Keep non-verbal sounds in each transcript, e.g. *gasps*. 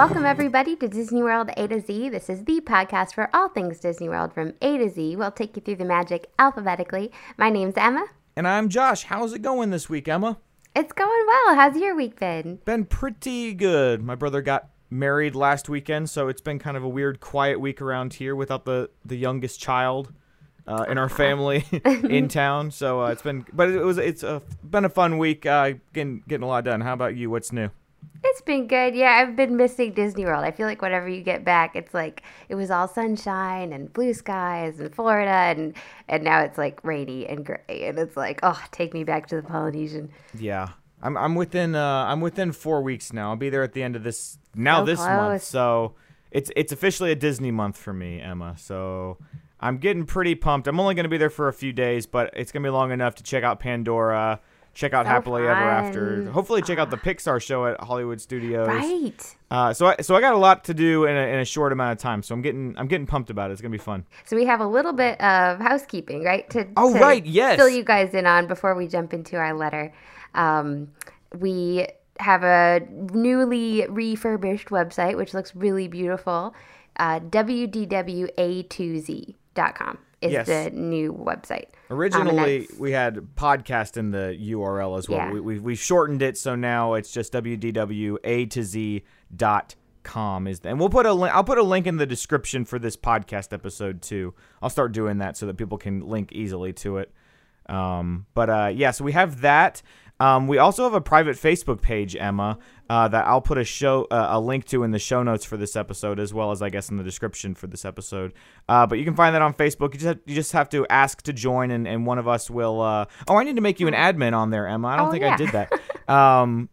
Welcome, everybody, to Disney World A to Z. This is the podcast for all things Disney World from A to Z. We'll take you through the magic alphabetically. My name's Emma. And I'm Josh. How's it going this week, Emma? It's going well. How's your week been? Been pretty good. My brother got married last weekend, so it's been kind of a weird, quiet week around here without the, the youngest child uh, in our *laughs* family *laughs* in town. So uh, it's been, but it was it's a, been a fun week. Uh, getting getting a lot done. How about you? What's new? It's been good. Yeah, I've been missing Disney World. I feel like whenever you get back, it's like it was all sunshine and blue skies and Florida, and and now it's like rainy and gray, and it's like, oh, take me back to the Polynesian. Yeah, I'm I'm within uh I'm within four weeks now. I'll be there at the end of this now So this month. So it's it's officially a Disney month for me, Emma. So I'm getting pretty pumped. I'm only gonna be there for a few days, but it's gonna be long enough to check out Pandora, check out So Happily Ever After. Hopefully, check out the Pixar show at Hollywood Studios. Right. Uh, so I so I got a lot to do in a, in a short amount of time. So I'm getting I'm getting pumped about it. It's gonna be fun. So we have a little bit of housekeeping, right? To Oh, to right, yes. Fill you guys in on before we jump into our letter. Um, we have a newly refurbished website which looks really beautiful. Uh, wdwa2z.com is Yes. the new website. Um, Originally, that's- we had podcast in the URL as well. Yeah. We, we, we shortened it, so now it's just wdwa to z dot com is and we'll put a link i'll put a link in the description for this podcast episode too i'll start doing that so that people can link easily to it um, but uh, yeah so we have that um, we also have a private facebook page emma uh, that i'll put a show uh, a link to in the show notes for this episode as well as i guess in the description for this episode uh, but you can find that on facebook you just have, you just have to ask to join and, and one of us will uh, oh i need to make you an admin on there emma i don't Oh, think yeah. i did that *laughs* um,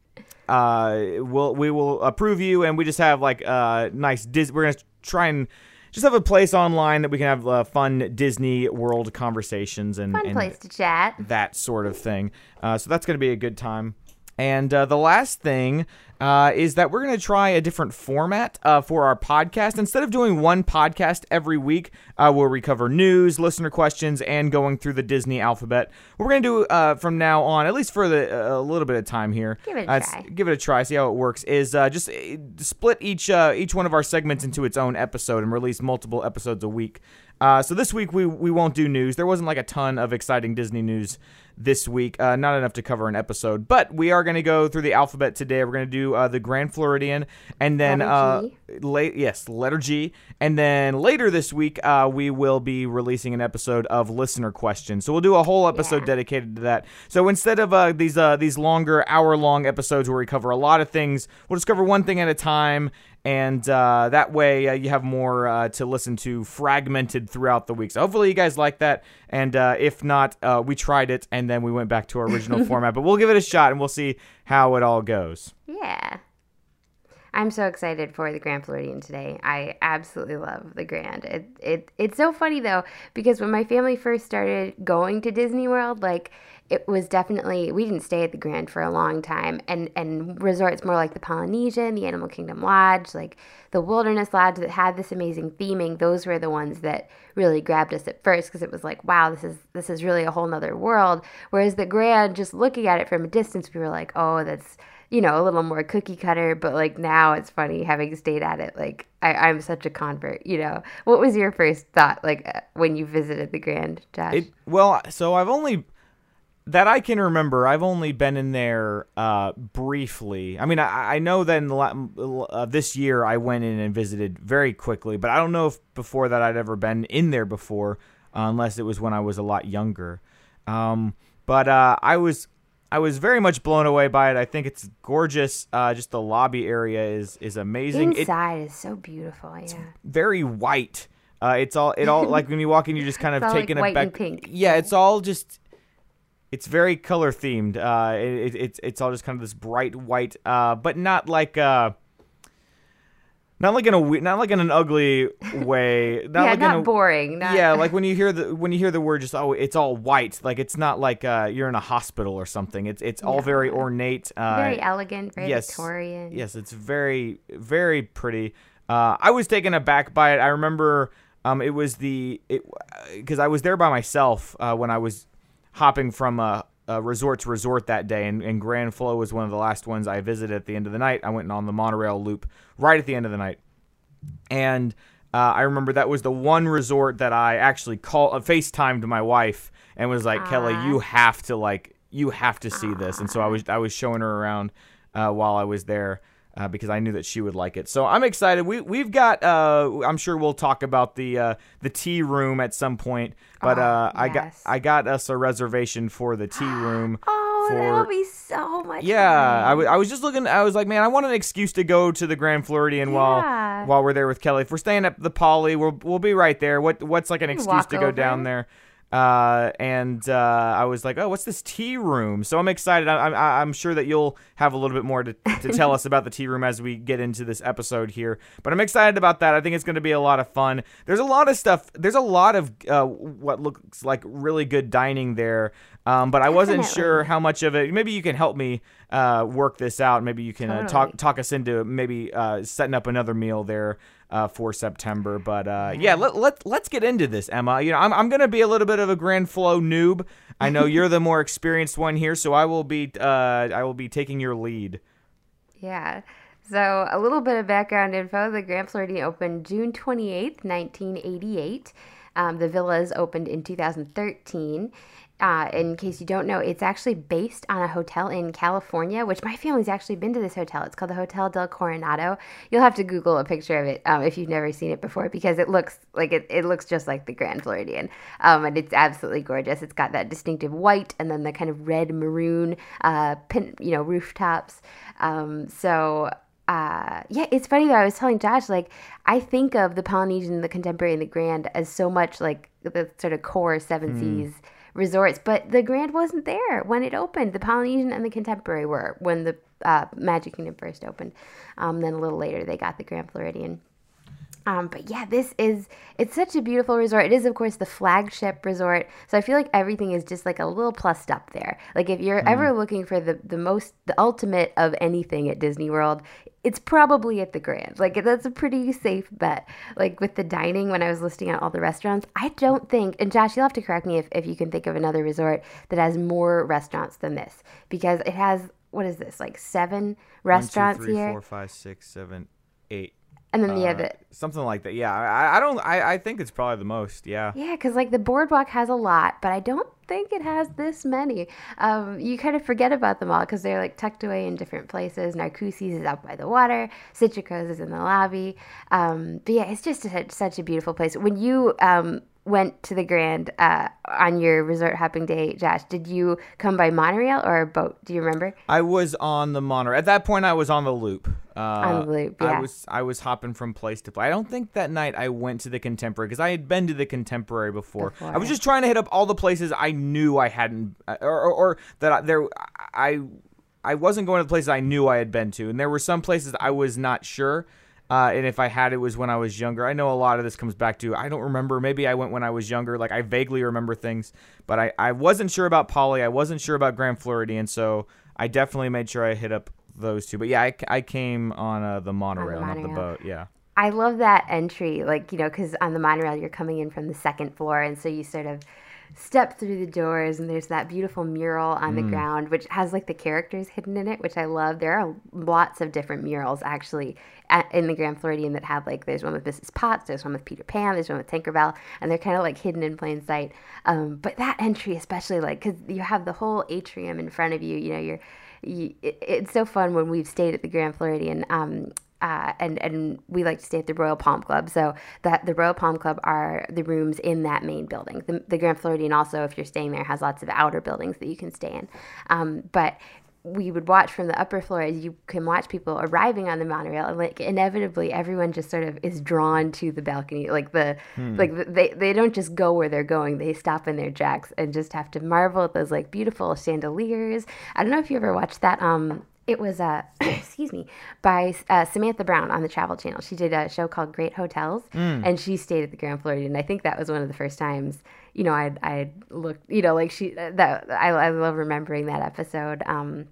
uh, we'll we will approve you, and we just have like uh nice. Dis- we're gonna try and just have a place online that we can have uh, fun Disney World conversations and, Fun and place to chat. that sort of thing. Uh, so that's gonna be a good time. And uh, the last thing uh, is that we're going to try a different format uh, for our podcast. Instead of doing one podcast every week, uh, where we cover news, listener questions, and going through the Disney alphabet, what we're going to do uh, from now on, at least for the a little bit of time here, Give it a uh, try. give it a try, see how it works. Is uh, just uh, split each uh, each one of our segments into its own episode and release multiple episodes a week. Uh, so this week we we won't do news. There wasn't like a ton of exciting Disney news this week. Uh, not enough to cover an episode, but we are going to go through the alphabet today. We're going to do uh, the Grand Floridian, and then Letter uh, G. late yes, letter G, and then later this week uh, we will be releasing an episode of listener questions. So we'll do a whole episode Yeah. dedicated to that. So instead of uh, these uh, these longer hour long episodes where we cover a lot of things, we'll just cover one thing at a time. And uh, that way, uh, you have more uh, to listen to fragmented throughout the week. So hopefully, you guys like that. And uh, if not, uh, we tried it and then we went back to our original *laughs* format. But we'll give it a shot and we'll see how it all goes. Yeah. I'm so excited for the Grand Floridian today. I absolutely love the Grand. It, it it's so funny though because when my family first started going to Disney World, like it was definitely we didn't stay at the Grand for a long time, and and resorts more like the Polynesian, the Animal Kingdom Lodge, like the Wilderness Lodge that had this amazing theming. Those were the ones that really grabbed us at first because it was like, wow, this is this is really a whole nother world. Whereas the Grand, just looking at it from a distance, we were like, oh, that's you know, a little more cookie cutter, but like now it's funny having stayed at it. Like I, I'm such a convert, you know. What was your first thought like uh, when you visited the Grand, Josh? It well, so I've only that I can remember. I've only been in there uh, briefly. I mean, I, I know that in the la- uh, this year I went in and visited very quickly, but I don't know if before that I'd ever been in there before, uh, unless it was when I was a lot younger. Um, but uh, I was I was very much blown away by it. I think it's gorgeous. Uh, just the lobby area is is amazing. Inside is so beautiful. Yeah. very white. Uh, it's all it all like when you walk in, you're just kind of It's all, like, taken white aback. Yeah, it's all just. It's very color themed. Uh, it, it, it's it's all just kind of this bright white, uh, but not like uh, not like in a we- not like in an ugly way. *laughs* Not yeah, like not a, boring. Not, yeah, like *laughs* when you hear the when you hear the word just oh it's all white. Like it's not like uh, you're in a hospital or something. It's it's all very ornate. Uh, very elegant, very yes, Victorian. Yes, it's very, very pretty. Uh, I was taken aback by it. I remember um, it was the it because I was there by myself uh, when I was hopping from a, uh, resort to resort that day, and, and Grand Flo was one of the last ones I visited at the end of the night. I went on the monorail loop right at the end of the night, and uh, I remember that was the one resort that I actually called, uh, FaceTimed my wife and was like, Kelly, you have to like, you have to see this. And so I was, I was showing her around uh, while I was there. Uh, because I knew that she would like it, so I'm excited. We we've got. Uh, I'm sure we'll talk about the uh, the tea room at some point, but Oh, uh, I got. I got us a reservation for the tea *gasps* room. Oh, for that'll be so much. yeah, I fun. wa- I was just looking. I was like, man, I want an excuse to go to the Grand Floridian while Yeah. while we're there with Kelly. If we're staying at the Poly, we'll we'll be right there. What what's like an excuse to go down there? Uh, and uh, I was like, oh, what's this tea room? So I'm excited. I, I, I'm sure that you'll have a little bit more to, to tell us about the tea room as we get into this episode here. But I'm excited about that. I think it's going to be a lot of fun. There's a lot of stuff. There's a lot of uh, what looks like really good dining there. Um, but I wasn't Definitely. sure how much of it. Maybe you can help me uh, work this out. Maybe you can uh, talk talk us into maybe uh, setting up another meal there uh, for September. But uh, yeah, let, let let's get into this, Emma. You know, I'm I'm gonna be a little bit of a Grand Flo noob. I know you're the more experienced one here, so I will be uh, I will be taking your lead. Yeah. So, a little bit of background info. The Grand Floridian opened June 28th, 1988. Um, the villas opened in 2013. Uh, in case you don't know, it's actually based on a hotel in California, which my family's actually been to this hotel. It's called the Hotel del Coronado. You'll have to Google a picture of it um, if you've never seen it before because it looks like it, it looks just like the Grand Floridian. Um, and it's absolutely gorgeous. It's got that distinctive white and then the kind of red maroon, uh, pin, you know, rooftops. Um, so uh, yeah, it's funny though. I was telling Josh, like, I think of the Polynesian, the Contemporary, and the Grand as so much like the sort of core Seven Seas resorts, but the Grand wasn't there when it opened. The Polynesian and the Contemporary were when the uh, Magic Kingdom first opened. Um, then a little later, they got the Grand Floridian. Um, but yeah, this is it's such a beautiful resort. It is of course the flagship resort. So I feel like everything is just like a little plussed up there. Like if you're ever looking for the the most the ultimate of anything at Disney World, it's probably at the Grand. Like that's a pretty safe bet. Like with the dining when I was listing out all the restaurants, I don't think and Josh, you'll have to correct me if, if you can think of another resort that has more restaurants than this. Because it has what is this, like seven restaurants One, two, three, here? four, five, six, seven, eight. And then the Uh, other something like that. Yeah, I, I don't. I, I think it's probably the most. Yeah. Yeah, because like the boardwalk has a lot, but I don't think it has this many. Um, you kind of forget about them all because they're like tucked away in different places. Narcoossee's is out by the water. Citrico's is in the lobby. Um, but yeah, it's just such, such a beautiful place. When you um, went to the Grand uh, on your resort hopping day, Josh, did you come by monorail or a boat? Do you remember? I was on the monorail. At that point, I was on the loop. Uh, On the loop, I was I was hopping from place to place. I don't think that night I went to the Contemporary because I had been to the Contemporary before. I was just trying to hit up all the places I knew I hadn't, uh, or, or, or that I, there I I wasn't going to the places I knew I had been to, and there were some places I was not sure. Uh, and if I had, it was when I was younger. I know a lot of this comes back to I don't remember. Maybe I went when I was younger. Like I vaguely remember things, but I, I wasn't sure about Polly. I wasn't sure about Grand Floridian, so I definitely made sure I hit up those two. But yeah, I, I came on uh, the monorail, not the monorail. boat. Yeah. I love that entry, like, you know, because on the monorail, you're coming in from the second floor. And so you sort of step through the doors, and there's that beautiful mural on the ground, which has like the characters hidden in it, which I love. There are lots of different murals actually at, in the Grand Floridian that have like, there's one with Mrs. Potts, there's one with Peter Pan, there's one with Tinkerbell, and they're kind of like hidden in plain sight. Um, but that entry, especially, like, because you have the whole atrium in front of you, you know, you're you, it, it's so fun when we've stayed at the Grand Floridian. Um, uh, and and we like to stay at the Royal Palm Club. So that the Royal Palm Club are the rooms in that main building. The, the Grand Floridian also, if you're staying there, has lots of outer buildings that you can stay in. Um, but we would watch from the upper floor as you can watch people arriving on the monorail and like inevitably everyone just sort of is drawn to the balcony like the like the, they they don't just go where they're going they stop in their jacks and just have to marvel at those like beautiful chandeliers i don't know if you ever watched that um it was uh *coughs* excuse me by uh, samantha brown on the travel channel she did a show called great hotels and she stayed at the grand floridian and i think that was one of the first times you know i i looked you know like she that i, I love remembering that episode um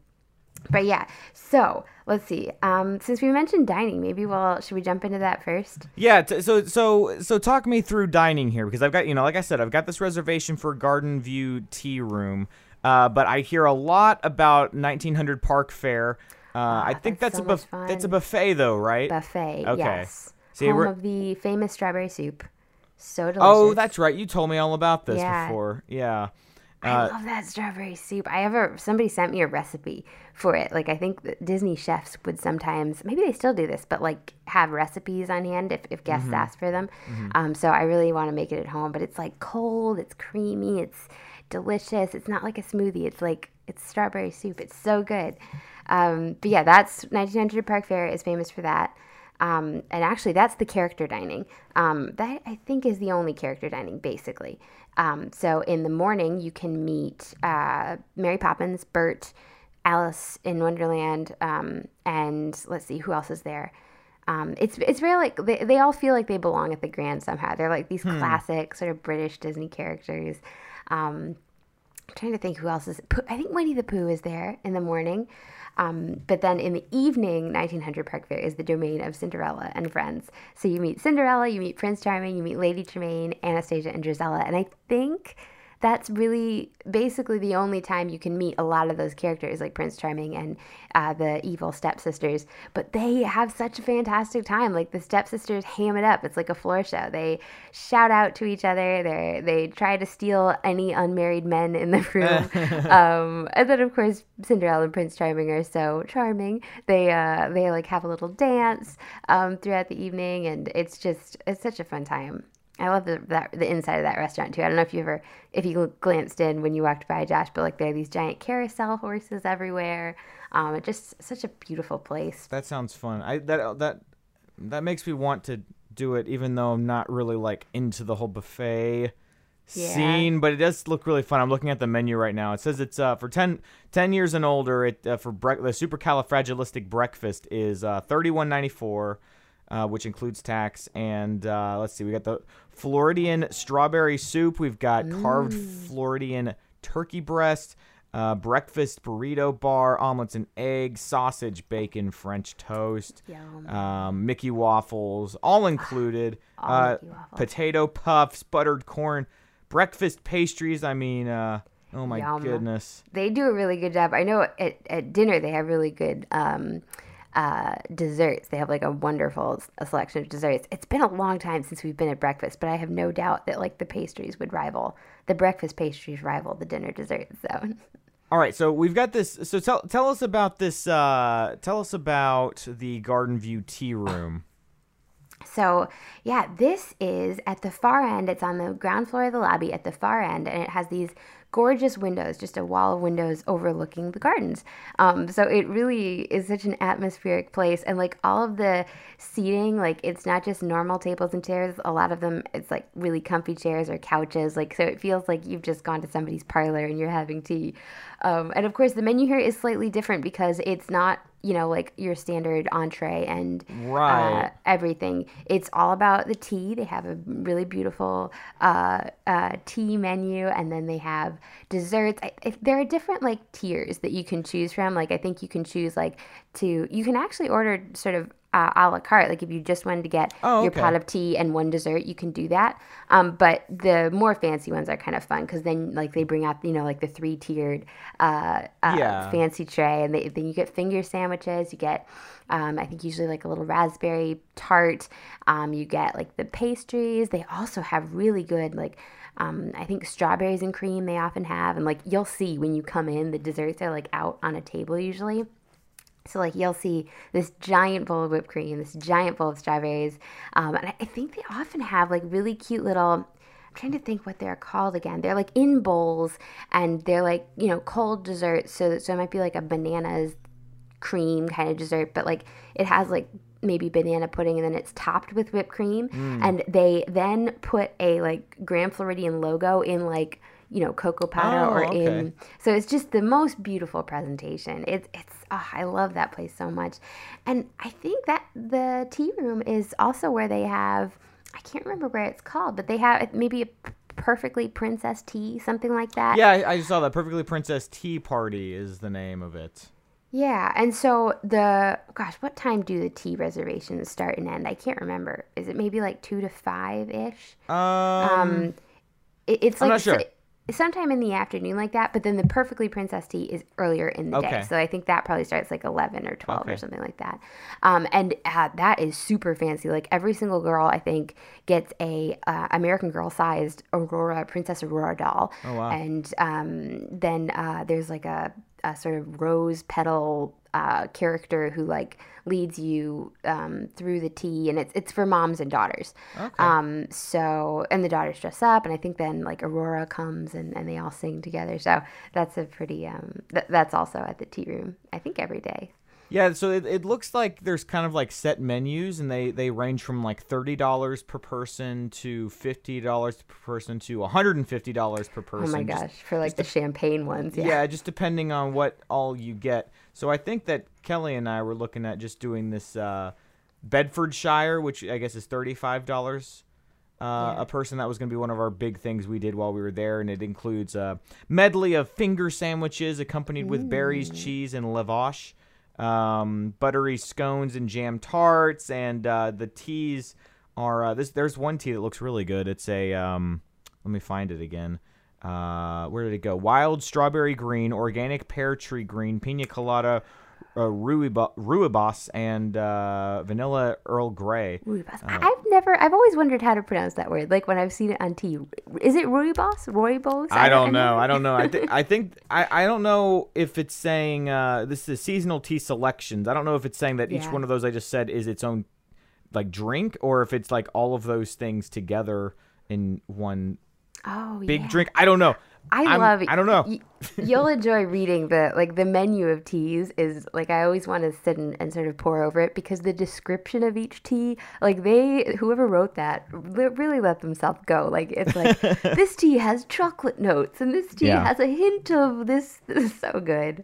but yeah, so let's see. Um, since we mentioned dining, maybe we'll should we jump into that first? Yeah, t- so so so talk me through dining here because I've got you know like I said I've got this reservation for Garden View Tea Room. Uh, but I hear a lot about 1900 Park Fair. Uh, I think that's that's, so a buff- it's a buffet though, right? Buffet. Okay. Yes. See, Home we're- of the famous strawberry soup. So delicious. oh, that's right. You told me all about this Yeah. before. Yeah. I Uh, love that strawberry soup. I ever somebody sent me a recipe for it. Like I think Disney chefs would sometimes maybe they still do this, but like have recipes on hand if, if guests Mm-hmm. ask for them. Um, so I really want to make it at home. But it's like cold, it's creamy, it's delicious. It's not like a smoothie. It's like it's strawberry soup. It's so good. Um, but yeah, that's 1900 Park Fair is famous for that. Um, and actually, that's the character dining. Um, that I think is the only character dining, basically. Um, so in the morning, you can meet uh, Mary Poppins, Bert, Alice in Wonderland, um, and let's see who else is there. Um, it's it's very like they, they all feel like they belong at the Grand somehow. They're like these classic sort of British Disney characters. Um, I'm trying to think who else is. I think Winnie the Pooh is there in the morning. Um, but then in the evening, 1900 Park Fair is the domain of Cinderella and friends. So you meet Cinderella, you meet Prince Charming, you meet Lady Tremaine, Anastasia, and Drizella. And I think that's really basically the only time you can meet a lot of those characters, like Prince Charming and uh, the evil stepsisters. But they have such a fantastic time. Like the stepsisters ham it up. It's like a floor show. They shout out to each other. They they try to steal any unmarried men in the room. *laughs* um, and then of course Cinderella and Prince Charming are so charming. They uh, they like have a little dance um, throughout the evening, and it's just it's such a fun time. I love the that the inside of that restaurant too. I don't know if you ever if you glanced in when you walked by Josh, but like there are these giant carousel horses everywhere. Um, it's just such a beautiful place. That sounds fun. I that that that makes me want to do it, even though I'm not really like into the whole buffet Yeah. scene. But it does look really fun. I'm looking at the menu right now. It says it's uh, for 10, 10 years and older. It uh, for bre- the supercalifragilistic breakfast is uh, thirty one ninety four. Uh, which includes tax and uh, let's see, we got the Floridian strawberry soup. We've got carved Floridian turkey breast, uh, breakfast burrito bar, omelets and eggs, sausage, bacon, French toast, um, Mickey waffles, all included. All uh, waffles. potato puffs, buttered corn, breakfast pastries. I mean, uh, oh my Yum. goodness. They do a really good job. I know at, at dinner they have really good um, uh, desserts. They have like a wonderful s- selection of desserts. It's been a long time since we've been at breakfast, but I have no doubt that like the pastries would rival the breakfast pastries rival the dinner desserts. So All right, so we've got this. So tell tell us about this. Uh, tell us about the Garden View Tea Room. So, yeah, this is at the far end. It's on the ground floor of the lobby at the far end, and it has these gorgeous windows, just a wall of windows overlooking the gardens. Um, so it really is such an atmospheric place, and like all of the seating, like it's not just normal tables and chairs. A lot of them, it's like really comfy chairs or couches. Like so, it feels like you've just gone to somebody's parlor and you're having tea. Um, and of course, the menu here is slightly different because it's not you know like your standard entree and Right. uh, everything. It's all about the tea. They have a really beautiful uh, uh, tea menu, and then they have desserts. I, I, there are different like tiers that you can choose from. Like I think you can choose like to. You can actually order sort of. Uh, a la carte, like if you just wanted to get Oh, your pot of tea and one dessert, you can do that. Um, but the more fancy ones are kind of fun because then, like, they bring out, you know, like the three tiered uh, uh, Yeah. fancy tray, and they, then you get finger sandwiches. You get, um, I think, usually like a little raspberry tart. Um, you get like the pastries. They also have really good like. Um, I think strawberries and cream they often have, and like you'll see when you come in, the desserts are like out on a table usually. So like you'll see this giant bowl of whipped cream, this giant bowl of strawberries, um, and I think they often have like really cute little. I'm trying to think what they're called again. They're like in bowls, and they're like you know cold desserts. So so it might be like a bananas cream kind of dessert, but like it has like maybe banana pudding and then it's topped with whipped cream and they then put a like Grand Floridian logo in like you know cocoa powder Oh, or okay. in so it's just the most beautiful presentation. It's it's oh, I love that place so much, and I think that the tea room is also where they have I can't remember where it's called, but they have maybe a perfectly princess tea something like that. Yeah, I, I just saw that. Perfectly Princess Tea Party is the name of it. Yeah, and so the gosh, what time do the tea reservations start and end? I can't remember. Is it maybe like two to five ish? Um, Um, it, it's I'm like not sure. Sometime in the afternoon like that. But then the perfectly princess tea is earlier in the Okay. day, so I think that probably starts like eleven or twelve Okay. or something like that. Um, and uh, that is super fancy. Like every single girl, I think, gets a uh, American Girl sized Aurora Princess Aurora doll. Oh, wow. And um, then uh, there's like a, a sort of rose petal uh, character who like leads you um, through the tea, and it's it's for moms and daughters. Um, so and the daughters dress up, and I think then like Aurora comes and, and they all sing together. So that's a pretty um, th- that's also at the tea room. I think every day. Yeah, so it, it looks like there's kind of like set menus, and they they range from like thirty dollars per person to fifty dollars per person to one hundred and fifty dollars per person. Oh my Just- gosh, for like the champagne ones. Yeah. yeah. just depending on what all you get. So I think that Kelly and I were looking at just doing this uh, Bedfordshire, which I guess is thirty five dollars. Uh, Yeah. A person that was going to be one of our big things we did while we were there, and it includes a medley of finger sandwiches accompanied with berries, cheese, and lavash, um, buttery scones and jam tarts, and uh, the teas are uh, this. There's one tea that looks really good. It's a um, let me find it again. Uh, where did it go? Wild strawberry green, organic pear tree green, pina colada, uh, rooibos, and uh, vanilla Earl Grey. Rooibos. I I've never, I've always wondered how to pronounce that word. Like when I've seen it on tea. Is it Rooibos? Rooibos? I don't know. I don't know. I, th- I think I, I don't know if it's saying uh, this is seasonal tea selections. I don't know if it's saying that each one of those I just said is its own like drink, or if it's like all of those things together in one Oh, big yeah. drink. I don't know. I I'm- love it. I don't know. Y- You'll enjoy reading the like the menu of teas is like I always want to sit and, and sort of pore over it because the description of each tea, like they whoever wrote that really let themselves go. Like it's like *laughs* this tea has chocolate notes and this tea Yeah. has a hint of this. *laughs* This is so good.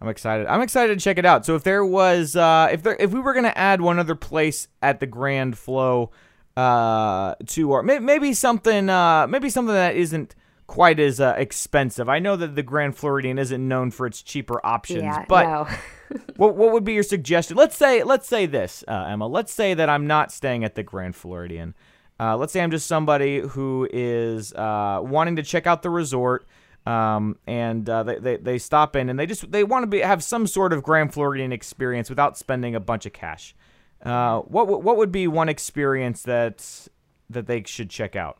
I'm excited. I'm excited to check it out. So if there was, uh, if there, if we were gonna add one other place at the Grand Flo, uh, to or may- maybe something, uh, maybe something that isn't quite as uh, expensive. I know that the Grand Floridian isn't known for its cheaper options, Yeah, but no. *laughs* what what would be your suggestion? Let's say let's say this, uh, Emma. Let's say that I'm not staying at the Grand Floridian. Uh, let's say I'm just somebody who is uh, wanting to check out the resort, um, and uh, they, they they stop in and they just they want to be have some sort of Grand Floridian experience without spending a bunch of cash. Uh, what what would be one experience that that they should check out?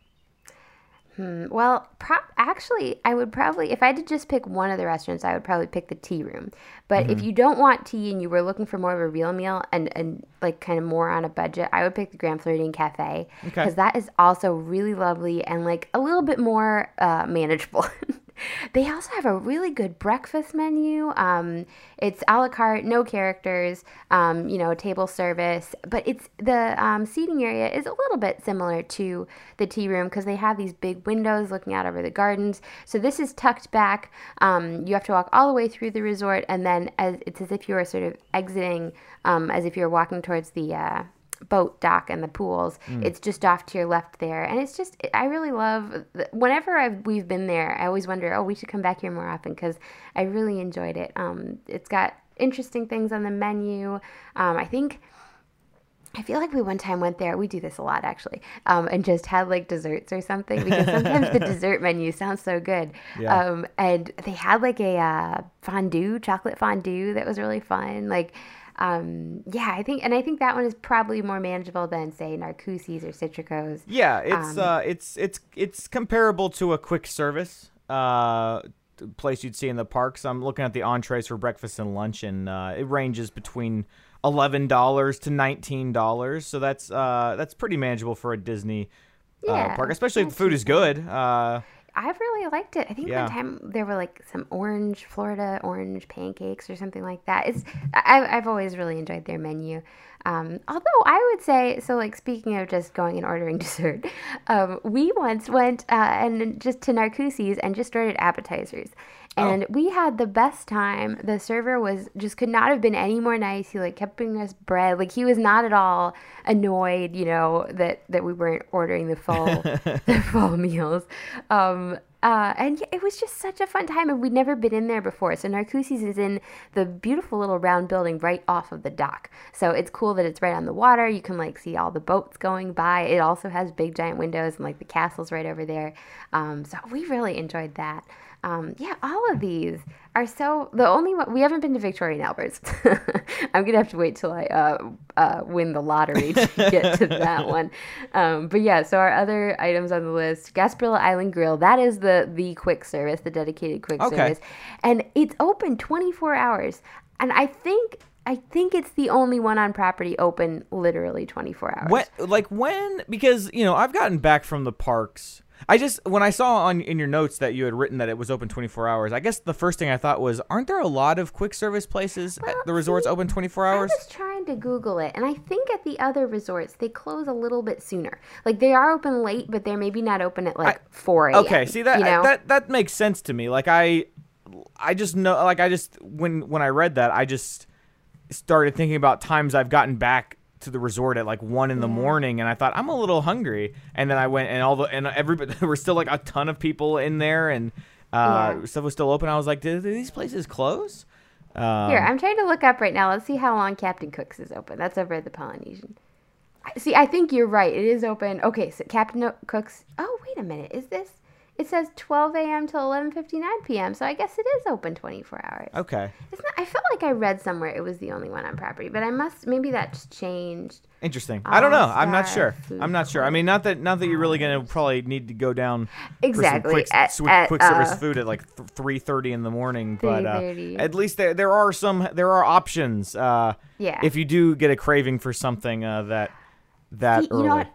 Well, pro- actually, I would probably, if I had to just pick one of the restaurants, I would probably pick the tea room. But Mm-hmm. if you don't want tea and you were looking for more of a real meal and, and like kind of more on a budget, I would pick the Grand Floridian Cafe Okay. because that is also really lovely and like a little bit more uh, manageable. *laughs* they also have a really good breakfast menu. Um, it's a la carte, no characters, um, you know, table service, but it's the um, seating area is a little bit similar to the tea room because they have these big windows looking out over the gardens. So this is tucked back. Um, you have to walk all the way through the resort, and then as it's as if you are sort of exiting, um, as if you're walking towards the. Uh, boat dock and the pools it's just off to your left there and it's just i really love the, whenever I've, we've been there i always wonder oh we should come back here more often because i really enjoyed it um, it's got interesting things on the menu um, i think I feel like we one time went there. We do this a lot actually, um, and just had like desserts or something because sometimes the *laughs* dessert menu sounds so good. Yeah. Um, and they had like a uh, fondue, chocolate fondue that was really fun. Like, um, yeah, I think, and I think that one is probably more manageable than say Narcoossee's or Citrico's. Yeah, it's Um, uh, it's it's it's comparable to a quick service uh place you'd see in the parks. I'm looking at the entrees for breakfast and lunch, and uh, it ranges between eleven dollars to nineteen dollars. So that's uh that's pretty manageable for a Disney uh, Yeah, park, especially if the food is good. Uh, I've really liked it. I think Yeah. one time there were like some orange Florida orange pancakes or something like that. It's I've I've always really enjoyed their menu. Um, although I would say so, like speaking of just going and ordering *laughs* dessert, um, we once went uh, and just to Narcoossee's and just ordered appetizers, and we had the best time. The server was just could not have been any more nice. He like kept bringing us bread. Like he was not at all annoyed, you know, that that we weren't ordering the full *laughs* the full meals. Um, Uh, and it was just such a fun time, and we'd never been in there before. So Narcoossee's is in the beautiful little round building right off of the dock. So it's cool that it's right on the water. You can like see all the boats going by. It also has big giant windows and like the castle's right over there. Um, so we really enjoyed that. Um, yeah, all of these are so. The only one we haven't been to Victoria and Albert's. *laughs* I'm gonna have to wait till I uh, uh, win the lottery to get to that *laughs* one. Um, but yeah, so our other items on the list: Gasparilla Island Grill. That is the the quick service, the dedicated quick Okay. service, and it's open 24 hours. And I think I think it's the only one on property open literally 24 hours. When, like when? Because you know, I've gotten back from the parks. I just when I saw on in your notes that you had written that it was open 24 hours. I guess the first thing I thought was, aren't there a lot of quick service places at the resorts see, open 24 hours? I was trying to Google it, and I think at the other resorts they close a little bit sooner. Like they are open late, but they're maybe not open at like four a.m. Okay, see that you know? that that makes sense to me. Like I, I just know, like I just when when I read that, I just started thinking about times I've gotten back to the resort at like one in the morning, and I thought I'm a little hungry, and then I went and all the and everybody *laughs* there were still like a ton of people in there, and uh, Yeah. stuff was still open. I was like, did, did these places close? Um, Here, I'm trying to look up right now. Let's see how long Captain Cook's is open. That's over at the Polynesian. See, I think you're right. It is open. Okay, so Captain Cook's. Oh, wait a minute. Is this? It says 12 a.m. till 11:59 p.m. So I guess it is open 24 hours. Okay, It's not, I felt like I read somewhere it was the only one on property, but I must. Maybe that's changed. interesting. I don't know. I'm not sure. I'm not sure. I mean, not that not that you're really gonna probably need to go down Exactly, for some quick, at- swi- at, quick service uh, food at like three thirty in the morning. But uh, at least there there are some there are options. Uh, Yeah. If you do get a craving for something uh, that that early. you know what?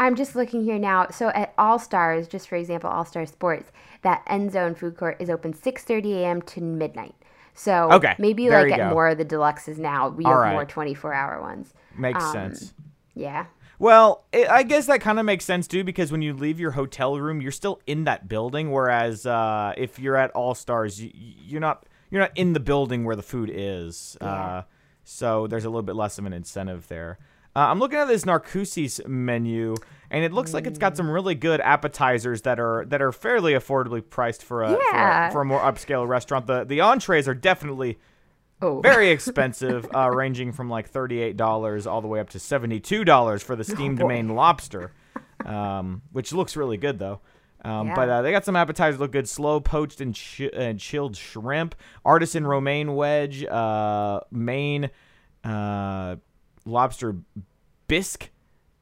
I'm just looking here now. So at All Stars, just for example, All Star Sports, that end zone food court is open 6:30 a.m. to midnight. So Okay, maybe there like at go. more of the deluxes now, we All have right. more 24 hour ones. Makes um, sense. Yeah. Well, it, I guess that kind of makes sense too because when you leave your hotel room, you're still in that building. Whereas uh, if you're at All Stars, you, you're not you're not in the building where the food is. Uh, Yeah. so there's a little bit less of an incentive there. Uh, I'm looking at this Narcoossee's menu, and it looks like it's got some really good appetizers that are that are fairly affordably priced for a, for, a for a more upscale restaurant. The the entrees are definitely Oh. very *laughs* expensive, uh, ranging from like thirty-eight dollars all the way up to seventy-two dollars for the steamed boy. Maine lobster, um, which looks really good though. Um, Yeah. But uh, they got some appetizers that look good: slow poached and, chi- and chilled shrimp, artisan romaine wedge, uh, Maine uh, lobster bisque,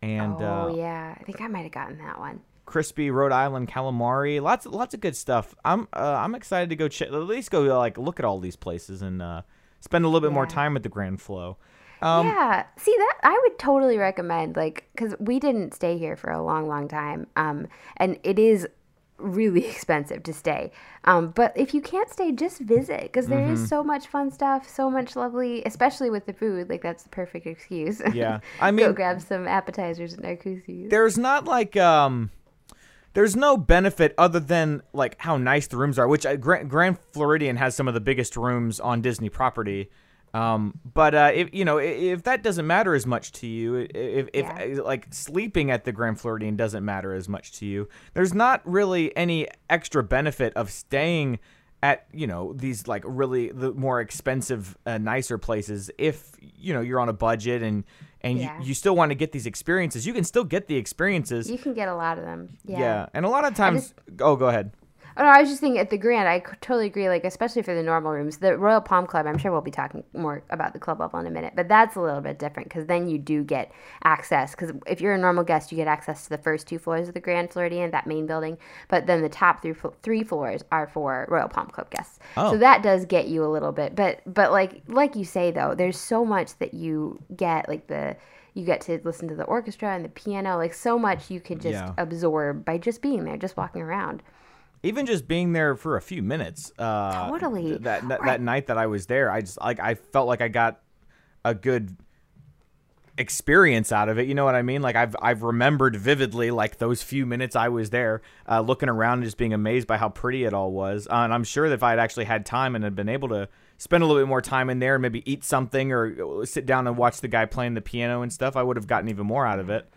and oh uh, yeah, I think I might have gotten that one. crispy Rhode Island calamari. Lots, lots of good stuff. I'm, uh, I'm excited to go check. At least go like look at all these places and uh, spend a little bit more time at the Grand Flo. Um, yeah, see that I would totally recommend like because we didn't stay here for a long, long time, um, and it is really *laughs* expensive to stay. Um, but if you can't stay, just visit because there is Mm-hmm. so much fun stuff, so much lovely, especially with the food. Like that's the perfect excuse. Yeah, *laughs* I go mean, grab some appetizers at Narcoossee's. there's not like um there's no benefit other than like how nice the rooms are which uh, grand, grand floridian has some of the biggest rooms on disney property um but uh if you know i- if that doesn't matter as much to you if, if Yeah. uh, like sleeping at the grand floridian doesn't matter as much to you there's not really any extra benefit of staying at you know these like really the more expensive uh, nicer places if you know you're on a budget and and Yeah. you, you still want to get these experiences you can still get the experiences You can get a lot of them. Yeah. yeah. and a lot of times oh go ahead Oh, no, I was just thinking at the Grand, I totally agree. Like, especially for the normal rooms, the Royal Palm Club. I'm sure we'll be talking more about the club level in a minute, but that's a little bit different because then you do get access. Because if you're a normal guest, you get access to the first two floors of the Grand Floridian, that main building. But then the top three three floors are for Royal Palm Club guests. Oh. So that does get you a little bit. But but like like you say though, there's so much that you get. Like the you get to listen to the orchestra and the piano. Like so much you could just Yeah. absorb by just being there, just walking around. Even just being there for a few minutes uh Totally. th- that that, Right. that night that i was there i just like i felt like i got a good experience out of it you know what i mean like i've i've remembered vividly like those few minutes i was there uh, looking around and just being amazed by how pretty it all was uh, and i'm sure that if i had actually had time and had been able to spend a little bit more time in there and maybe eat something or sit down and watch the guy playing the piano and stuff i would have gotten even more out of it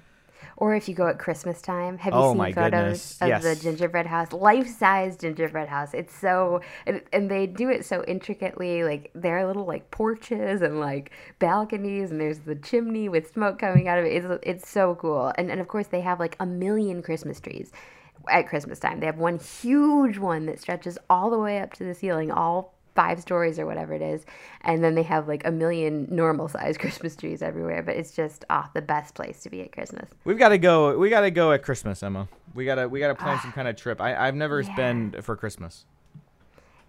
Or if you go at Christmas time, have you Oh, seen photos goodness. of Yes. the gingerbread house? Life size gingerbread house. It's so, and, and they do it so intricately. Like there are little like porches and like balconies, and there's the chimney with smoke coming out of it. It's, it's so cool. And, and of course, they have like a million Christmas trees at Christmas time. They have one huge one that stretches all the way up to the ceiling, all five stories or whatever it is. And then they have like a million normal sized *laughs* Christmas trees everywhere. But it's just ah the best place to be at Christmas. We've got to go. We got to go at Christmas, Emma. We gotta we gotta plan some kind of trip. I I've never Yeah. been for Christmas.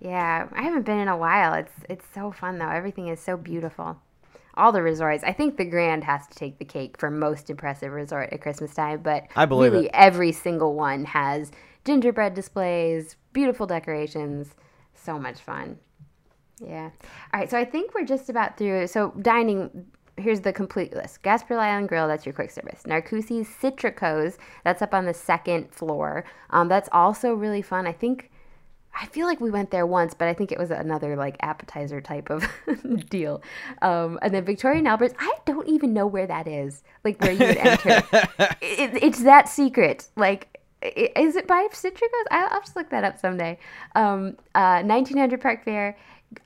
Yeah, I haven't been in a while. It's it's so fun though. Everything is so beautiful. All the resorts. I think the Grand has to take the cake for most impressive resort at Christmas time, but I believe really it. every single one has gingerbread displays, beautiful decorations, so much fun. Yeah. All right, so I think we're just about through. So dining, here's the complete list. Gasper Island Grill, that's your quick service. Narcoossee's Citrico's, that's up on the second floor. Um, that's also really fun. I think, I feel like we went there once, but I think it was another like appetizer type of *laughs* deal. Um, and then Victoria and Albert's, I don't even know where that is, like where you would enter. *laughs* it, it's that secret. Like, is it by Citrico's? I'll, I'll just look that up someday. Um, uh, 1900 Park Fair,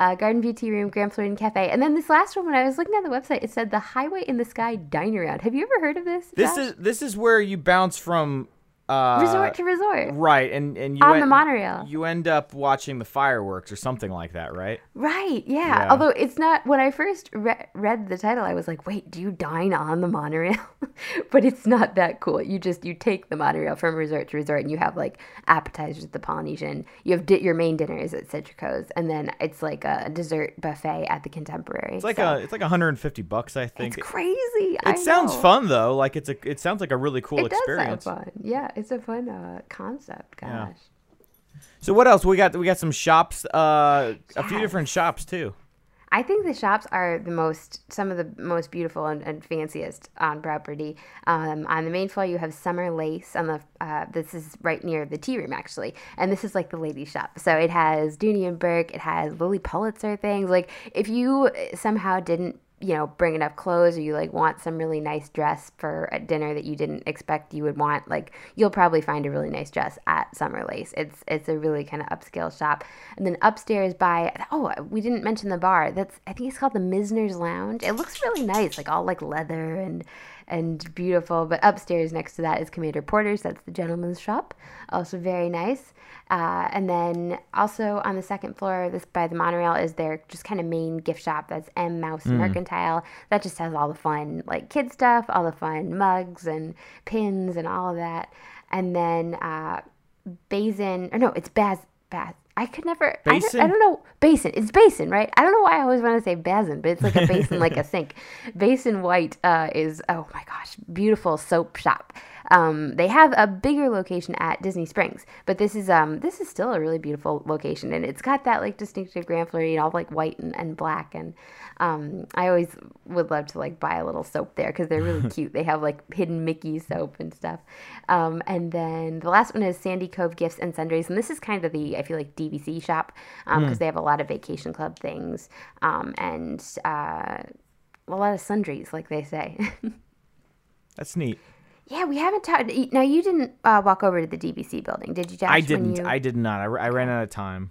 uh, Garden View Tea Room, Grand Floridian Cafe, and then this last one. When I was looking at the website, it said the Highway in the Sky Dine Around. Have you ever heard of this? This Josh? is this is where you bounce from uh, resort to resort. right, and and you On en- the monorail. You end up watching the fireworks or something like that, right? Right, yeah. Yeah. Although it's not, when I first re- read the title, I was like, wait, do you dine on the monorail? *laughs* but it's not that cool. You just, you take the monorail from resort to resort and you have like appetizers at the Polynesian. You have di- your main dinner is at Citrico's and then it's like a dessert buffet at the Contemporary. It's like So a it's like 150 bucks, I think. It's crazy. I It sounds know. fun though. Like it's a it sounds like a really cool It does experience. sound fun. Yeah, it's a fun uh, concept. Gosh. Yeah. So what else? We got we got some shops, uh, a few different shops too. I think the shops are the most, some of the most beautiful and, and fanciest on property. Um, on the main floor, you have Summer Lace. On the uh, this is right near the tea room actually, and this is like the ladies' shop. So it has Dooney and Bourke. It has Lilly Pulitzer things. Like if you somehow didn't you know bring enough clothes or you like want some really nice dress for a dinner that you didn't expect you would want like you'll probably find a really nice dress at summer lace. It's it's a really kind of upscale shop. And then upstairs by oh we didn't mention the bar. That's i think it's called the Mizner's lounge. It looks really nice like all like leather and and beautiful but upstairs next to that is commander porter's that's the gentleman's shop also very nice uh, and then also on the second floor, this by the monorail is their just kind of main gift shop. That's M Mouse Mercantile. That just has all the fun like kid stuff, all the fun mugs and pins and all of that. And then uh, Basin, or no, it's Baz Baz. I could never. I don't, I don't know. Basin. It's basin, right? I don't know why I always want to say basin, but it's like a basin, like a *laughs* sink. Basin White uh, is oh my gosh, beautiful soap shop. Um, they have a bigger location at Disney Springs, but this is um this is still a really beautiful location, and it's got that like distinctive Grand Floridian, all like white and, and black. And um, I always would love to like buy a little soap there because they're really *laughs* cute. They have like hidden Mickey soap and stuff. Um, and then the last one is Sandy Cove Gifts and Sundries, and this is kind of the I feel like DVC shop because they have a lot of vacation club things um, and uh, a lot of sundries, like they say. *laughs* That's neat. Yeah, we haven't talked. Now you didn't uh, walk over to the DVC building, did you, Josh? I didn't. you- I did not. I, I ran out of time.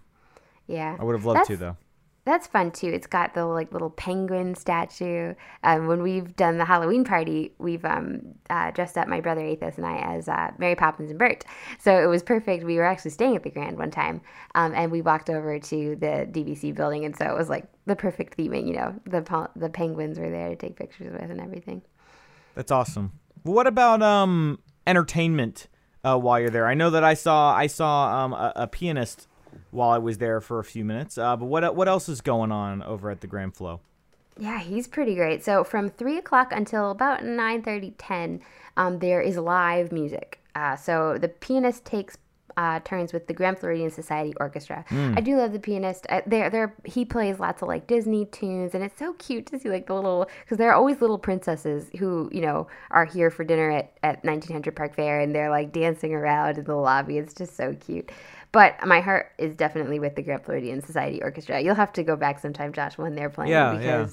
yeah, I would have loved to though. That's fun too. It's got the like little penguin statue. Um, when we've done the Halloween party, we've um, uh, dressed up my brother Athos and I as uh, Mary Poppins and Bert. So it was perfect. We were actually staying at the Grand one time, um, and we walked over to the DVC building, and so it was like the perfect theming. You know, the the penguins were there to take pictures with and everything. That's awesome. What about um entertainment uh, while you're there? I know that I saw I saw um a, a pianist while I was there for a few minutes. Uh, but what what else is going on over at the Grand Flo? Yeah, he's pretty great. So from three o'clock until about 9 30, 10, um, there is live music. Uh, so the pianist takes uh, turns with the Grand Floridian Society Orchestra. I do love the pianist. Uh, there, there, he plays lots of like Disney tunes, and it's so cute to see like the little because there are always little princesses who you know are here for dinner at at 1900 Park Fair, and they're like dancing around in the lobby. It's just so cute. But my heart is definitely with the Grand Floridian Society Orchestra. You'll have to go back sometime, Josh, when they're playing Yeah, yeah.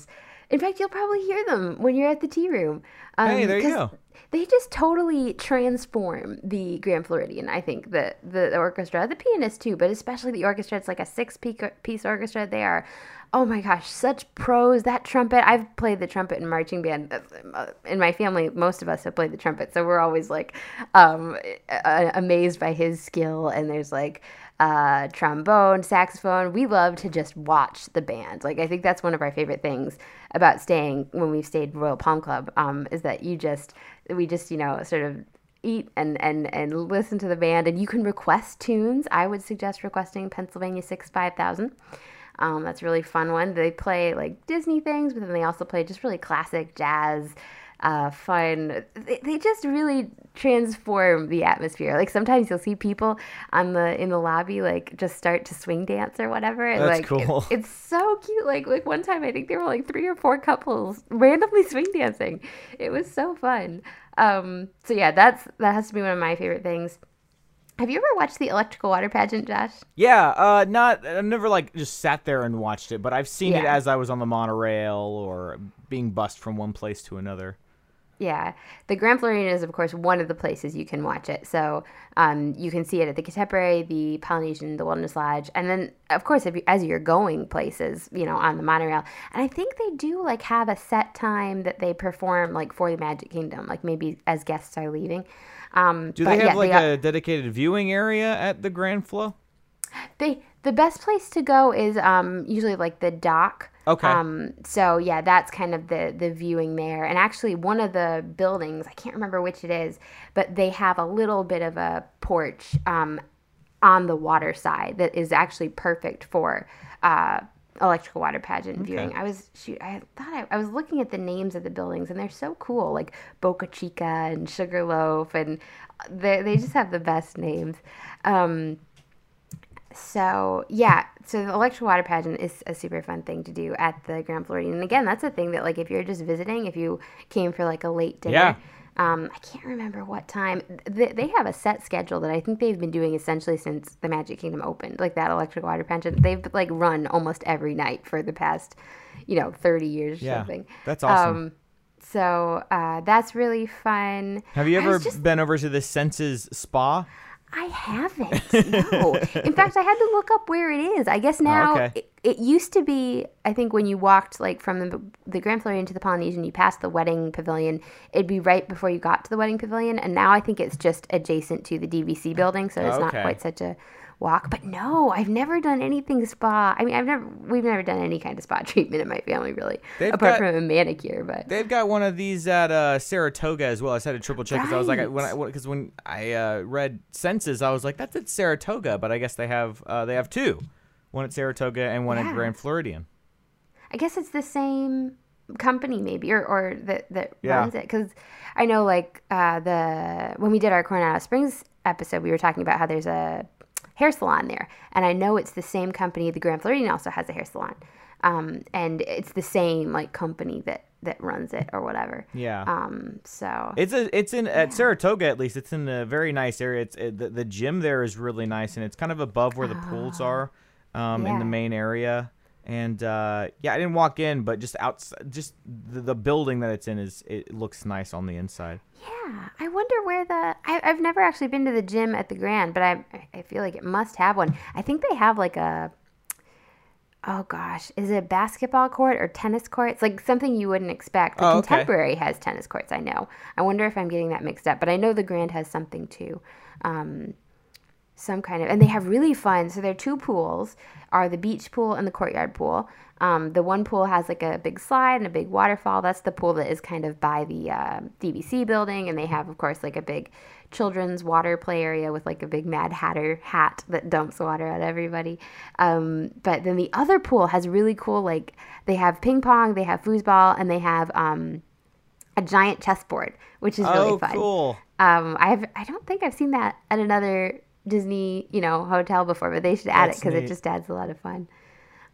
In fact, you'll probably hear them when you're at the tea room. Um, Hey, there you go. They just totally transform the Grand Floridian. I think the, the the orchestra, the pianist too, but especially the orchestra. It's like a six piece orchestra. They are, oh my gosh, such pros. That trumpet. I've played the trumpet in marching band. Uh, In my family, most of us have played the trumpet, so we're always like um, amazed by his skill. And there's like uh, trombone, saxophone. We love to just watch the band. Like I think that's one of our favorite things about staying when we've stayed Royal Palm Club um, is that you just we just you know sort of eat and and and listen to the band and you can request tunes. I would suggest requesting Pennsylvania Six Five Thousand. Um, that's a really fun one. They play like Disney things, but then they also play just really classic jazz, uh, fun. They, they just really transform the atmosphere. Like sometimes you'll see people on the in the lobby like just start to swing dance or whatever. And, That's like, cool. It, it's so cute. Like like one time I think there were like three or four couples randomly *laughs* swing dancing. It was so fun. Um, so yeah, that's that has to be one of my favorite things. Have you ever watched the electrical water pageant, Josh? Yeah, uh, not I never like just sat there and watched it, but I've seen it as I was on the monorail or being bussed from one place to another. Yeah, the Grand Floridian is, of course, one of the places you can watch it. So um, you can see it at the Contemporary, the Polynesian, the Wilderness Lodge, and then, of course, if you, as you're going places, you know, on the monorail. And I think they do like have a set time that they perform, like for the Magic Kingdom, like maybe as guests are leaving. Um, Do they have yeah, like got- a dedicated viewing area at the Grand Flo? They the best place to go is um usually like the dock. Okay. Um so yeah, that's kind of the the viewing there. And actually one of the buildings, I can't remember which it is, but they have a little bit of a porch um on the water side that is actually perfect for uh electrical water pageant viewing. I was shoot I thought I, I was looking at the names of the buildings and they're so cool like Boca Chica and Sugarloaf and they they just have the best names. Um so yeah, so the electrical water pageant is a super fun thing to do at the Grand Floridian. And again, that's a thing that like if you're just visiting, if you came for like a late dinner, Yeah. um, I can't remember what time. They, they have a set schedule that I think they've been doing essentially since the Magic Kingdom opened, like that electrical water pageant. They've like run almost every night for the past, you know, thirty years or Yeah, something. that's awesome. Um, so uh, that's really fun. Have you ever just been over to the Senses Spa? I haven't. *laughs* No. In fact, I had to look up where it is. I guess oh, now okay. it, it used to be. I think when you walked like from the the Grand Floridian to the Polynesian, you passed the wedding pavilion. It'd be right before you got to the wedding pavilion, and now I think it's just adjacent to the DVC building, so it's not quite such a walk. But no, I've never done anything spa. I mean, I've never. We've never done any kind of spa *laughs* treatment in my family, really, They've apart got- from a manicure. But They've got one of these at uh, Saratoga as well. I had to triple check because I was like, when I because when I uh, read Senses, I was like, that's at Saratoga, but I guess they have uh, they have two, one at Saratoga and one Yeah. at Grand Floridian. I guess it's the same company maybe or, or that that Yeah. runs it because I know like uh, the when we did our Coronado Springs episode we were talking about how there's a hair salon there and I know it's the same company the Grand Floridian also has a hair salon um, and it's the same like company that that runs it or whatever Yeah. um so It's a it's in at Saratoga at least. It's in a very nice area. It's it, the, the gym there is really nice and it's kind of above where the pools are, um, in the Ah. Main area. And uh, yeah, I didn't walk in, but just outside, just the, the building that it's in is it looks nice on the inside. Yeah, I wonder where the. I, I've never actually been to the gym at the Grand, but I I feel like it must have one. I think they have like a. Oh gosh, is it a basketball court or tennis court? It's like something you wouldn't expect. The Oh, okay. Contemporary has tennis courts. I know. I wonder if I'm getting that mixed up, but I know the Grand has something too. Um, some kind of and they have really fun. So their two pools are the beach pool and the courtyard pool. Um, the one pool has like a big slide and a big waterfall. That's the pool that is kind of by the uh, dvc building. And they have of course like a big children's water play area with like a big mad hatter hat that dumps water at everybody. Um, but then the other pool has really cool like they have ping pong they have foosball and they have um, a giant chessboard which is really oh, fun. cool! um, I've I don't think I've seen that at another Disney, you know, hotel before, but they should add it because it just adds a lot of fun.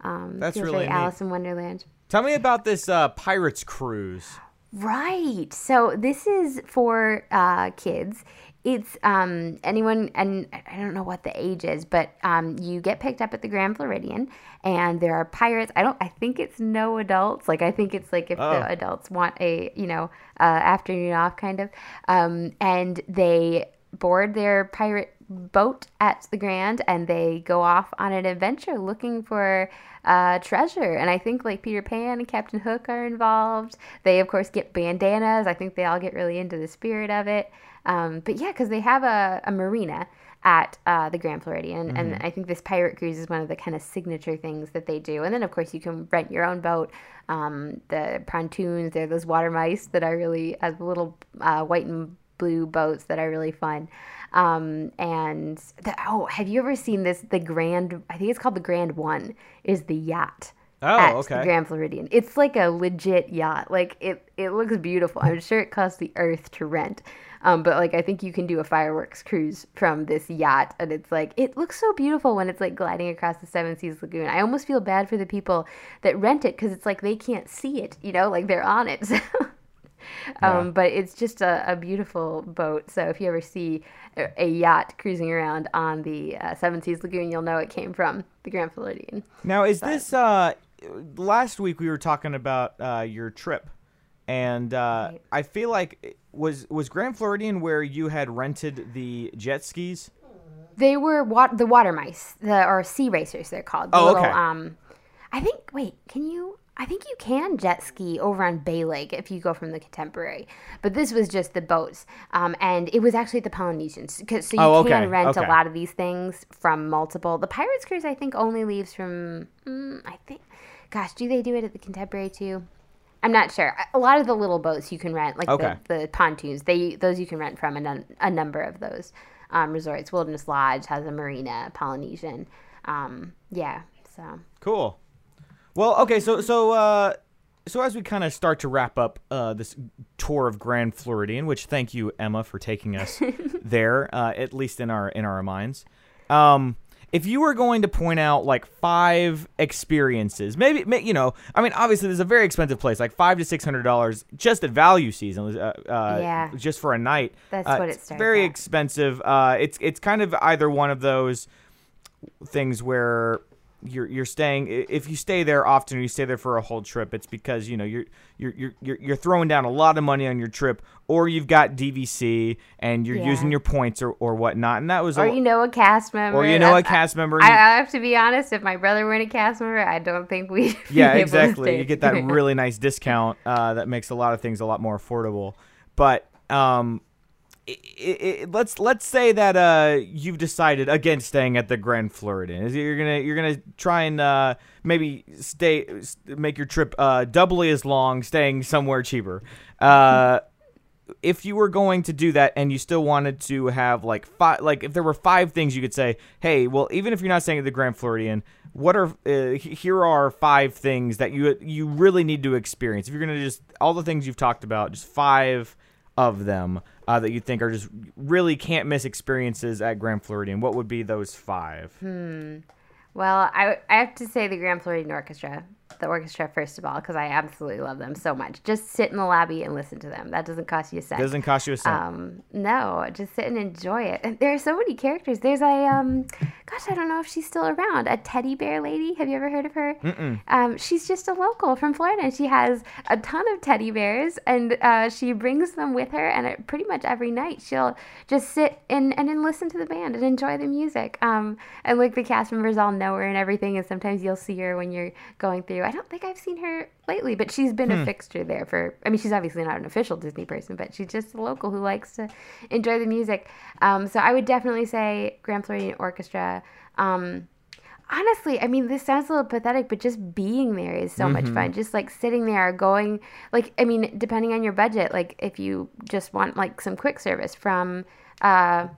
Um, That's really. Alice in Wonderland. Tell me about this uh, Pirates cruise. Right. So this is for uh, kids. it's um, anyone, and I don't know what the age is, but um, you get picked up at the Grand Floridian, and there are pirates. I don't. I think it's no adults. Like I think it's like if Oh. the adults want a you know uh, afternoon off kind of, um, and they board their pirate boat at the Grand, and they go off on an adventure looking for uh, treasure. And I think like Peter Pan and Captain Hook are involved. They of course get bandanas. I think they all get really into the spirit of it. Um, but yeah, because they have a, a marina at uh, the Grand Floridian, and I think this pirate cruise is one of the kind of signature things that they do. And then of course you can rent your own boat. Um, the pontoons, they're those water mice that are really uh, little uh, white and blue boats that are really fun. Um, and the, oh, have you ever seen this? The Grand, I think it's called the Grand One, is the yacht Oh, at okay. the Grand Floridian. It's like a legit yacht. Like it, it looks beautiful. I'm sure it costs the earth to rent. Um, but like I think you can do a fireworks cruise from this yacht, and it's like it looks so beautiful when it's like gliding across the Seven Seas Lagoon. I almost feel bad for the people that rent it because it's like they can't see it, you know, like they're on it. *laughs* So. Um, But it's just a, a beautiful boat. So if you ever see a, yacht cruising around on the uh, Seven Seas Lagoon, you'll know it came from the Grand Floridian. Now, is this uh last week we were talking about uh your trip and uh Right. I feel like was was Grand Floridian where you had rented the jet skis? They were wat- the water mice, the or sea racers. They're called. The Oh, little, okay. Um, I think. Wait, can you? I think you can jet ski over on Bay Lake if you go from the Contemporary. But this was just the boats, um, and it was actually the Polynesians. 'cause- So you Oh, can okay, rent okay. a lot of these things from multiple. The Pirates Cruise, I think, only leaves from. Mm, I think. Gosh, do they do it at the Contemporary too? I'm not sure. A lot of the little boats you can rent, like Okay. the, the pontoons, they those you can rent from a, nun- a number of those um, resorts. Wilderness Lodge has a marina, Polynesian. Um, yeah, so Cool. Well, okay, so so uh so as we kind of start to wrap up uh, this tour of Grand Floridian, which thank you Emma for taking us *laughs* there, uh, at least in our in our minds. Um, if you were going to point out like five experiences, maybe ma- you know, I mean, obviously this is a very expensive place, like five to six hundred dollars just at value season, uh, uh, Yeah. just for a night. That's Uh, what it it's Very at. expensive. Uh, it's it's kind of either one of those things where you're you're staying if you stay there often or you stay there for a whole trip it's because you know you're you're you're you're, throwing down a lot of money on your trip or you've got DVC and you're Yeah. using your points or, or whatnot and that was or a, you know a cast member, or you know a cast member I, I have to be honest. If my brother weren't a cast member, I don't think we. *laughs* yeah exactly you get that really nice discount uh, that makes a lot of things a lot more affordable but um i i i let's let's say that uh, you've decided against staying at the Grand Floridian. Is you're gonna you're gonna try and uh, maybe stay make your trip uh, doubly as long, staying somewhere cheaper. Uh, if you were going to do that and you still wanted to have like five like if there were five things you could say hey well even if you're not staying at the grand floridian what are uh, here are five things that you you really need to experience if you're gonna just all the things you've talked about just five of them uh, that you think are just really can't miss experiences at grand floridian? What would be those five? Well, I, I have to say the Grand Floridian Orchestra, the orchestra first of all, because I absolutely love them so much. Just sit in the lobby and listen to them. That doesn't cost you a cent. doesn't cost you a cent Um, no, just sit and enjoy it. And *laughs* there are so many characters. There's a um, gosh, I don't know if she's still around. A teddy bear lady. Have you ever heard of her? Mm-mm. Um, she's just a local from Florida. and She has a ton of teddy bears, and uh, she brings them with her. And it, pretty much every night, she'll just sit and and then listen to the band and enjoy the music. Um, and like the cast members all know her and everything. And sometimes you'll see her when you're going through. I don't think I've seen her lately, but she's been a fixture there for. I mean, she's obviously not an official Disney person, but she's just a local who likes to enjoy the music. Um, so I would definitely say Grand Floridian Orchestra. Um, honestly, I mean, this sounds a little pathetic, but just being there is so much fun. Just like sitting there, going, like, I mean, depending on your budget, like if you just want like some quick service from, uh,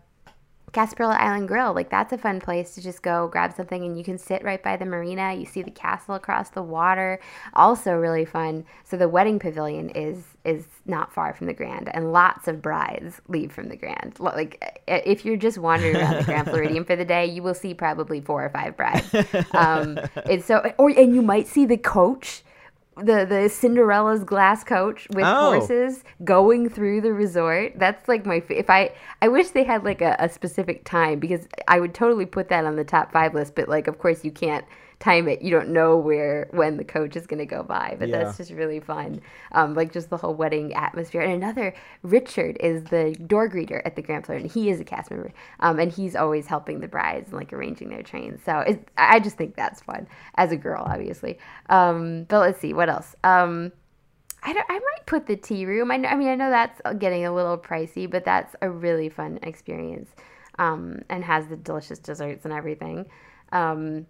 Gasparilla Island Grill, like that's a fun place to just go grab something and you can sit right by the marina. You see the castle across the water. Also really fun. So the wedding pavilion is is not far from the Grand and lots of brides leave from the Grand. Like if you're just wandering around the Grand *laughs* Floridian for the day, you will see probably four or five brides. *laughs* Um, it's so or and you might see the coach the the Cinderella's glass coach with Oh. horses going through the resort. That's like my if I I wish they had like a, a specific time because I would totally put that on the top five list. But like, of course, you can't time it. You don't know where when the coach is going to go by. But Yeah. that's just really fun. Um, like just the whole wedding atmosphere. And another Richard is the door greeter at the Grand Floridian. He is a cast member, um, and he's always helping the brides and like arranging their trains. So it, I just think that's fun as a girl, obviously. Um, but let's see what else. Um, I, I might put the tea room. I, know, I mean, I know that's getting a little pricey, but that's a really fun experience um, and has the delicious desserts and everything. Um,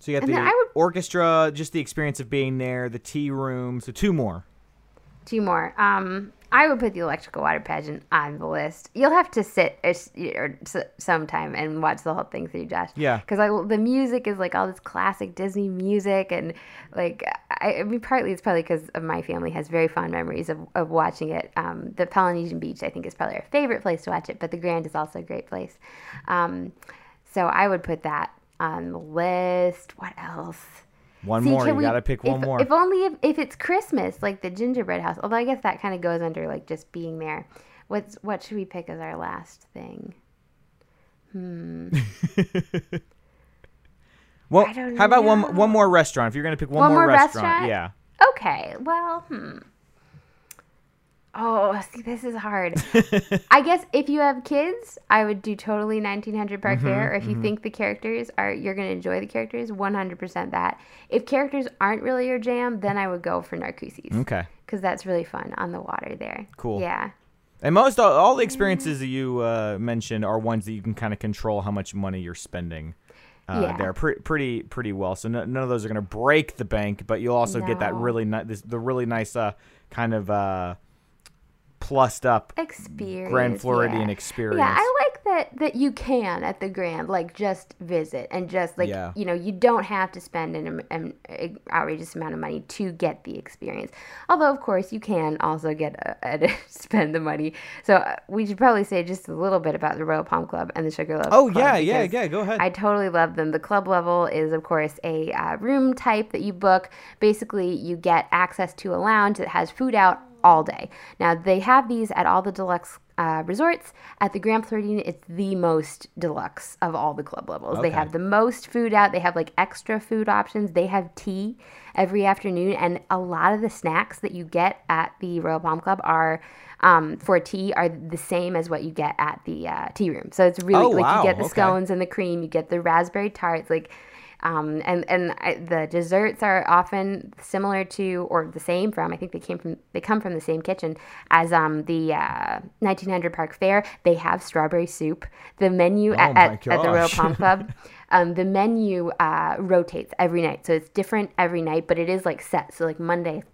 So you got And the would- orchestra, just the experience of being there, the tea room. So two more. two more. Um, I would put the electrical water pageant on the list. You'll have to sit or, or sometime and watch the whole thing through, Josh. Yeah. Because the music is like all this classic Disney music, and like I, I mean, partly it's probably because of my family has very fond memories of, of watching it. Um, the Polynesian Beach, I think, is probably our favorite place to watch it, but the Grand is also a great place. Um, so I would put that on the list. What else? One See, more. You we- got to pick one if, more. If only if, if it's Christmas, like the gingerbread house. Although I guess that kind of goes under like just being there. What's what should we pick as our last thing? *laughs* well, I don't how about one one more restaurant? If you're gonna pick one, One more, more restaurant, restaurant? yeah. Okay, well, hmm. Oh, see, this is hard. *laughs* I guess if you have kids, I would do totally 1900 Park Mm-hmm, Fair. Or if you think the characters are, you're going to enjoy the characters, 100% that. If characters aren't really your jam, then I would go for Narcoossee's. Okay. Because that's really fun on the water there. Cool. Yeah. And most all, all the experiences that you uh, mentioned are ones that you can kind of control how much money you're spending. Uh, Yeah. They're pre- pretty pretty well. So no, none of those are going to break the bank, but you'll also get that really nice this the really nice uh, kind of uh, plussed up Experience. Grand Floridian yeah. experience. Yeah, I like that that you can at the Grand, like just visit and just like Yeah. you know you don't have to spend an, an outrageous amount of money to get the experience. Although of course you can also get a, a, *laughs* spend the money. So uh, we should probably say just a little bit about the Royal Palm Club and the Sugarloaf. Oh, Club yeah, yeah, yeah, go ahead. I totally love them. The club level is, of course, a uh, room type that you book. Basically, you get access to a lounge that has food out all day. Now, they have these at all the deluxe uh, resorts. At the Grand Floridian, it's the most deluxe of all the club levels. They have the most food out. They have like extra food options. They have tea every afternoon, and a lot of the snacks that you get at the Royal Palm Club are. Um, for tea are the same as what you get at the uh, tea room. So it's really Oh, like wow, you get the okay. scones and the cream, you get the raspberry tarts, like, um, and and I, the desserts are often similar to or the same from. I think they came from they come from the same kitchen as um, the uh, 1900 Park Fair. They have strawberry soup. The menu at, Oh my at, at the Royal. Palm Club. *laughs* Um, the menu uh, rotates every night, so it's different every night, but it is like set. So like Monday,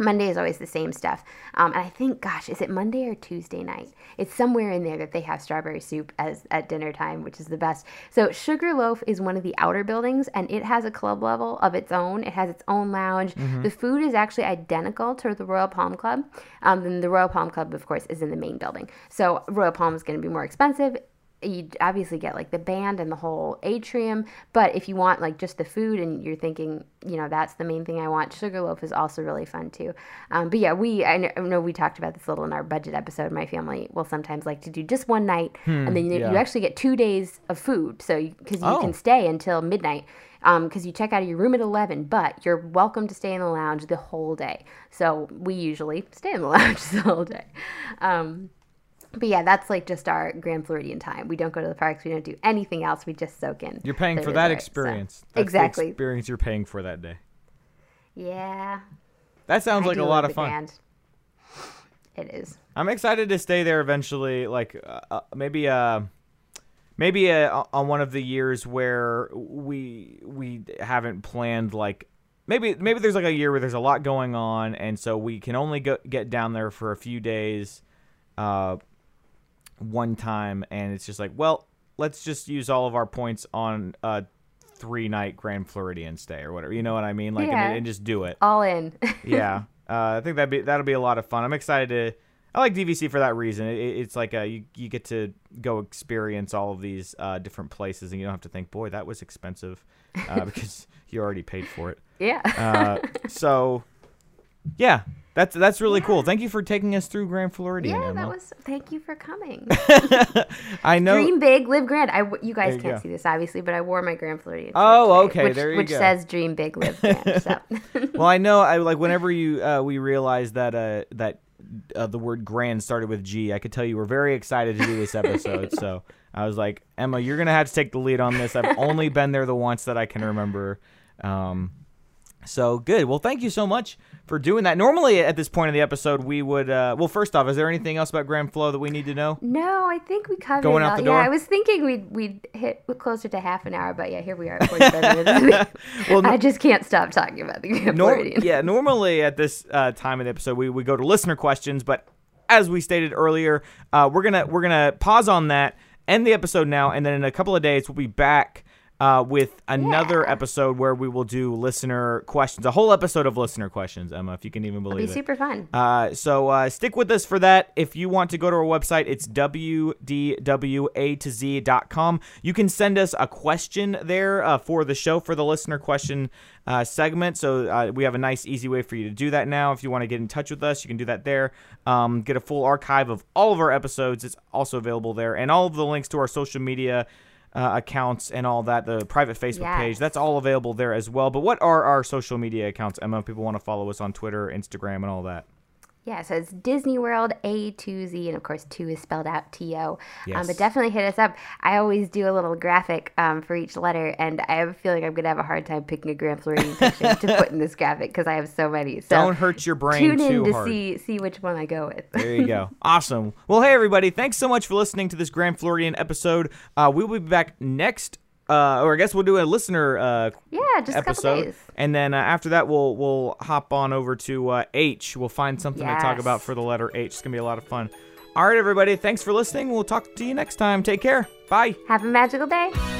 Monday is always the same stuff. Um, and I think, gosh, is it Monday or Tuesday night? It's somewhere in there that they have strawberry soup as at dinner time, which is the best. So Sugarloaf is one of the outer buildings, and it has a club level of its own. It has its own lounge. The food is actually identical to the Royal Palm Club. Um, then the Royal Palm Club, of course, is in the main building. So Royal Palm is going to be more expensive you obviously get like the band and the whole atrium but if you want like just the food and you're thinking you know that's the main thing i want sugarloaf is also really fun too um, but yeah we I know, I know we talked about this a little in our budget episode my family will sometimes like to do just one night and then you, yeah. you actually get two days of food so because you, Oh. can stay until midnight because you check out of your room at 11 but you're welcome to stay in the lounge the whole day so we usually stay in the *laughs* lounge the whole day um, but yeah, that's like just our Grand Floridian time. We don't go to the parks. We don't do anything else. We just soak in. You're paying for that resort, so- experience. The exactly. experience you're paying for that day. Yeah. That sounds I like a lot of fun. It is. I'm excited to stay there eventually. Like uh, uh, maybe uh maybe uh, on one of the years where we we haven't planned like maybe maybe there's like a year where there's a lot going on and so we can only go get down there for a few days uh one time and it's just like well let's just use all of our points on a three night Grand Floridian stay or whatever you know what I mean like Yeah. and, and just do it All in. *laughs* yeah, uh, I think that'd be that'll be a lot of fun. I'm excited to. I like DVC for that reason. It, it's like a, you you get to go experience all of these uh, different places, and you don't have to think, boy, that was expensive, uh, *laughs* because you already paid for it. yeah. Uh, *laughs* so Yeah, that's that's really cool. Thank you for taking us through Grand Floridian. Yeah, Emma. that was. Thank you for coming. *laughs* I know. Dream big, live grand. I you guys you can't go. see this obviously, but I wore my Grand Floridian. shirt Oh, today, okay, Which, there you which go. Which says dream big, live grand. *laughs* So. well, I know. I like whenever *laughs* you uh, we realized that uh, that uh, the word grand started with G. I could tell you were very excited to do this episode. so I was like, Emma, you're gonna have to take the lead on this. I've only been there the once that I can remember. Um, so good. Well, thank you so much for doing that. Normally, at this point in the episode, we would. Uh, well, first off, is there anything else about Grand Flo that we need to know? No, I think we covered Going out all. the Yeah. I was thinking we'd we'd hit closer to half an hour, but yeah, here we are, at 45 minutes. *laughs* Well, *laughs* I just can't stop talking about the Grand Nor- yeah, normally at this uh, time of the episode, we, we go to listener questions, but as we stated earlier, uh, we're gonna we're gonna pause on that, end the episode now, and then in a couple of days we'll be back. Uh, with another Yeah. episode where we will do listener questions, a whole episode of listener questions, Emma, if you can even believe It'll be it. super fun. Uh, so uh, stick with us for that. If you want to go to our website, it's wdwa to z.com. You can send us a question there uh, for the show for the listener question uh, segment. So uh, we have a nice, easy way for you to do that now. If you want to get in touch with us, you can do that there. Um, get a full archive of all of our episodes. It's also available there, and all of the links to our social media. Uh, accounts and all that, the private Facebook Yes. page, that's all available there as well. But what are our social media accounts, Emma? if People want to follow us on Twitter, Instagram, and all that. Yeah, so it's Disney World A to Z, and of course, two is spelled out T O. Um, Yes. but definitely hit us up. I always do a little graphic um, for each letter, and I have a feeling I'm gonna have a hard time picking a Grand Floridian picture to put in this graphic because I have so many. So Don't hurt your brain tune in to hard. see see which one I go with. There you go. *laughs* awesome. Well, hey everybody, thanks so much for listening to this Grand Floridian episode. Uh, we will be back next. Uh, or I guess we'll do a listener uh, yeah, just a couple episode, days. and then uh, after that we'll we'll hop on over to uh, H. We'll find something to talk about for the letter H. It's gonna be a lot of fun. All right, everybody, thanks for listening. We'll talk to you next time. Take care. Bye. Have a magical day.